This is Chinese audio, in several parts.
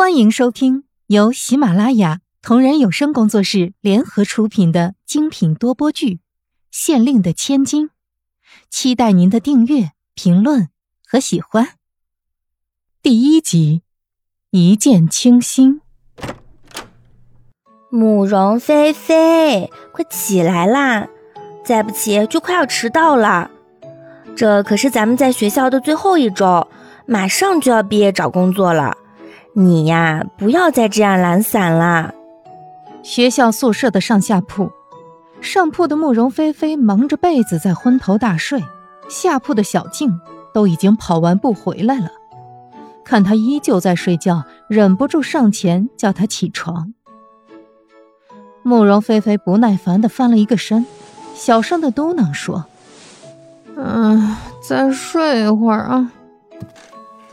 欢迎收听由喜马拉雅同人有声工作室联合出品的精品多播剧《县令的千金》，期待您的订阅、评论和喜欢。第一集，一见倾心。慕容菲菲，快起来啦！再不起就快要迟到了。这可是咱们在学校的最后一周，马上就要毕业找工作了。你呀，不要再这样懒散啦！学校宿舍的上下铺，上铺的慕容菲菲蒙着被子在昏头大睡，下铺的小静都已经跑完步回来了，看她依旧在睡觉，忍不住上前叫她起床。慕容菲菲不耐烦地翻了一个身，小声地嘟囔说：“嗯，再睡一会儿啊。”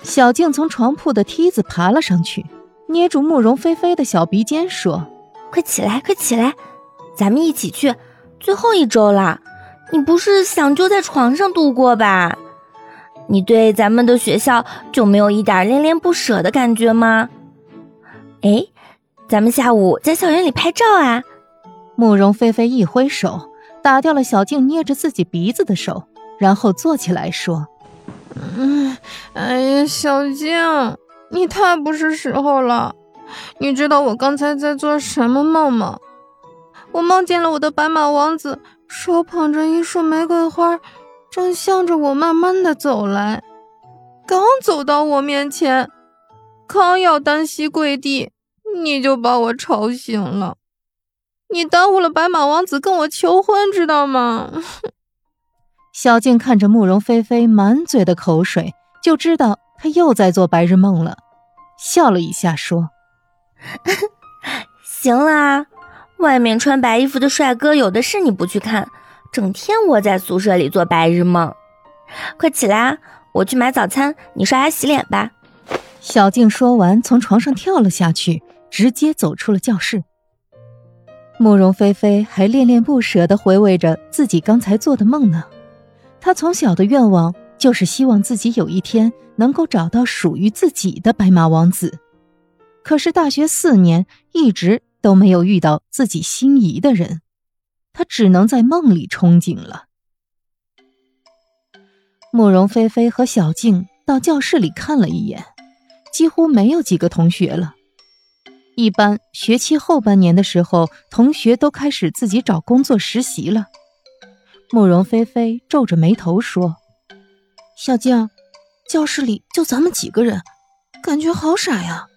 小静从床铺的梯子爬了上去，捏住慕容菲菲的小鼻尖说：“快起来，快起来，咱们一起去，最后一周了。你不是想就在床上度过吧？你对咱们的学校就没有一点恋恋不舍的感觉吗？哎，咱们下午在校园里拍照啊！”慕容菲菲一挥手，打掉了小静捏着自己鼻子的手，然后坐起来说。嗯，哎呀，小静，你太不是时候了。你知道我刚才在做什么梦吗？我梦见了我的白马王子，手捧着一束玫瑰花，正向着我慢慢的走来。刚走到我面前，刚要单膝跪地，你就把我吵醒了。你耽误了白马王子跟我求婚，知道吗？小静看着慕容菲菲满嘴的口水，就知道她又在做白日梦了，笑了一下说：“行了，外面穿白衣服的帅哥有的是，你不去看，整天窝在宿舍里做白日梦。快起来，啊我去买早餐，你刷牙洗脸吧。”小静说完，从床上跳了下去，直接走出了教室。慕容菲菲还恋恋不舍地回味着自己刚才做的梦呢。他从小的愿望就是希望自己有一天能够找到属于自己的白马王子，可是大学四年一直都没有遇到自己心仪的人，他只能在梦里憧憬了。慕容菲菲和小静到教室里看了一眼，几乎没有几个同学了。一般学期后半年的时候，同学都开始自己找工作实习了。慕容菲菲皱着眉头说：“小静，教室里就咱们几个人，感觉好傻呀。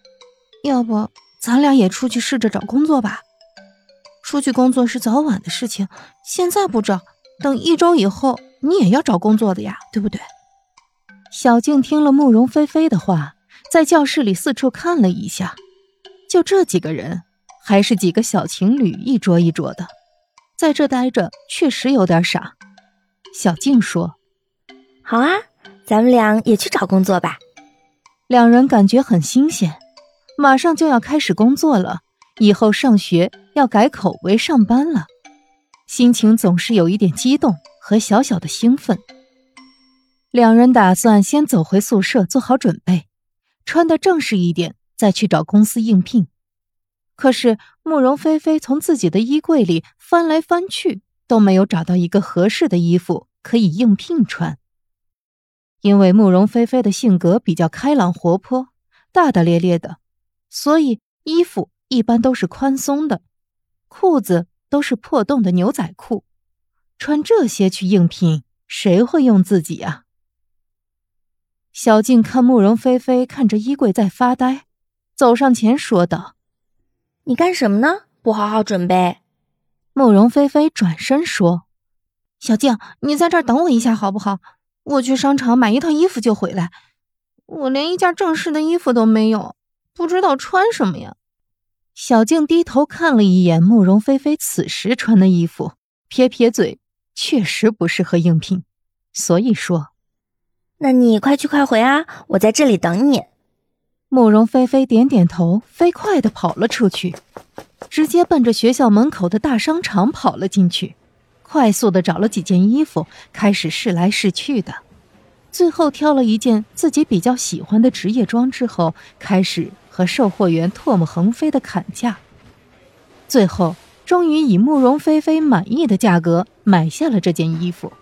要不咱俩也出去试着找工作吧？出去工作是早晚的事情，现在不找，等一周以后你也要找工作的呀，对不对？”小静听了慕容菲菲的话，在教室里四处看了一下，就这几个人，还是几个小情侣，一桌一桌的。在这待着确实有点傻，小静说：“好啊，咱们俩也去找工作吧。”两人感觉很新鲜，马上就要开始工作了，以后上学要改口为上班了，心情总是有一点激动和小小的兴奋。两人打算先走回宿舍做好准备，穿的正式一点，再去找公司应聘。可是慕容菲菲从自己的衣柜里翻来翻去，都没有找到一个合适的衣服可以应聘穿。因为慕容菲菲的性格比较开朗活泼、大大咧咧的，所以衣服一般都是宽松的，裤子都是破洞的牛仔裤。穿这些去应聘，谁会用自己啊？小静看慕容菲菲看着衣柜在发呆，走上前说道。你干什么呢？不好好准备。慕容菲菲转身说：“小静，你在这儿等我一下好不好？我去商场买一套衣服就回来。我连一件正式的衣服都没有，不知道穿什么呀。”小静低头看了一眼慕容菲菲此时穿的衣服，撇撇嘴，确实不适合应聘，所以说：“那你快去快回啊，我在这里等你。”慕容菲菲点点头，飞快地跑了出去，直接奔着学校门口的大商场跑了进去，快速地找了几件衣服，开始试来试去的，最后挑了一件自己比较喜欢的职业装之后，开始和售货员唾沫横飞的砍价，最后终于以慕容菲菲满意的价格买下了这件衣服。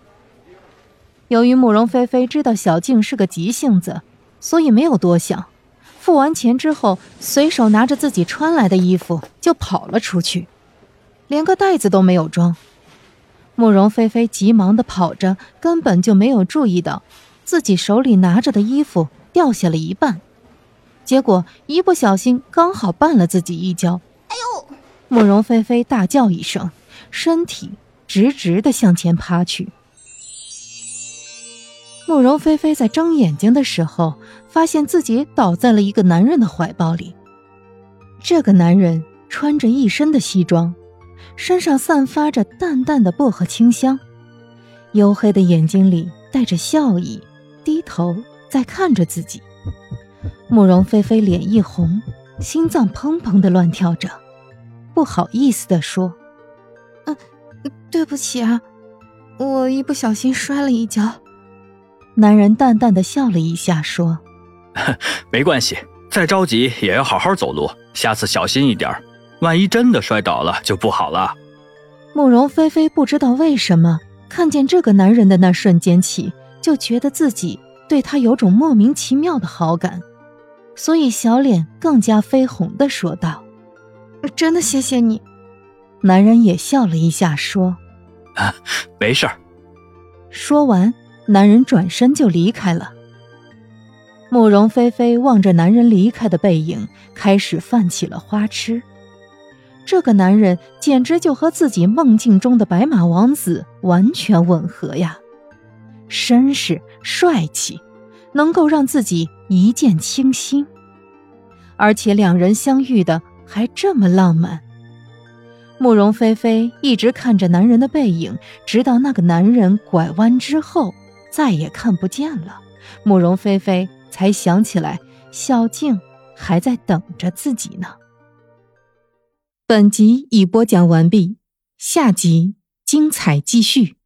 由于慕容菲菲知道小静是个急性子，所以没有多想，付完钱之后，随手拿着自己穿来的衣服就跑了出去，连个袋子都没有装。慕容菲菲急忙的跑着，根本就没有注意到自己手里拿着的衣服掉下了一半，结果一不小心刚好绊了自己一跤。哎呦！慕容菲菲大叫一声，身体直直的向前趴去。慕容菲菲在睁眼睛的时候，发现自己倒在了一个男人的怀抱里。这个男人穿着一身的西装。身上散发着淡淡的薄荷清香，黝黑的眼睛里带着笑意，低头在看着自己。慕容菲菲脸一红，心脏砰砰的乱跳着，不好意思的说：“嗯，对不起啊，我一不小心摔了一跤。”男人淡淡的笑了一下，说：“ 没关系，再着急也要好好走路，下次小心一点。”万一真的摔倒了就不好了。慕容菲菲不知道为什么看见这个男人的那瞬间起，就觉得自己对他有种莫名其妙的好感，所以小脸更加绯红的说道：“真的谢谢你。”男人也笑了一下说：“啊，没事儿。”说完，男人转身就离开了。慕容菲菲望着男人离开的背影，开始泛起了花痴。这个男人简直就和自己梦境中的白马王子完全吻合呀，绅士帅气，能够让自己一见倾心，而且两人相遇的还这么浪漫。慕容菲菲一直看着男人的背影，直到那个男人拐弯之后再也看不见了，慕容菲菲才想起来小静还在等着自己呢。本集已播讲完毕，下集精彩继续。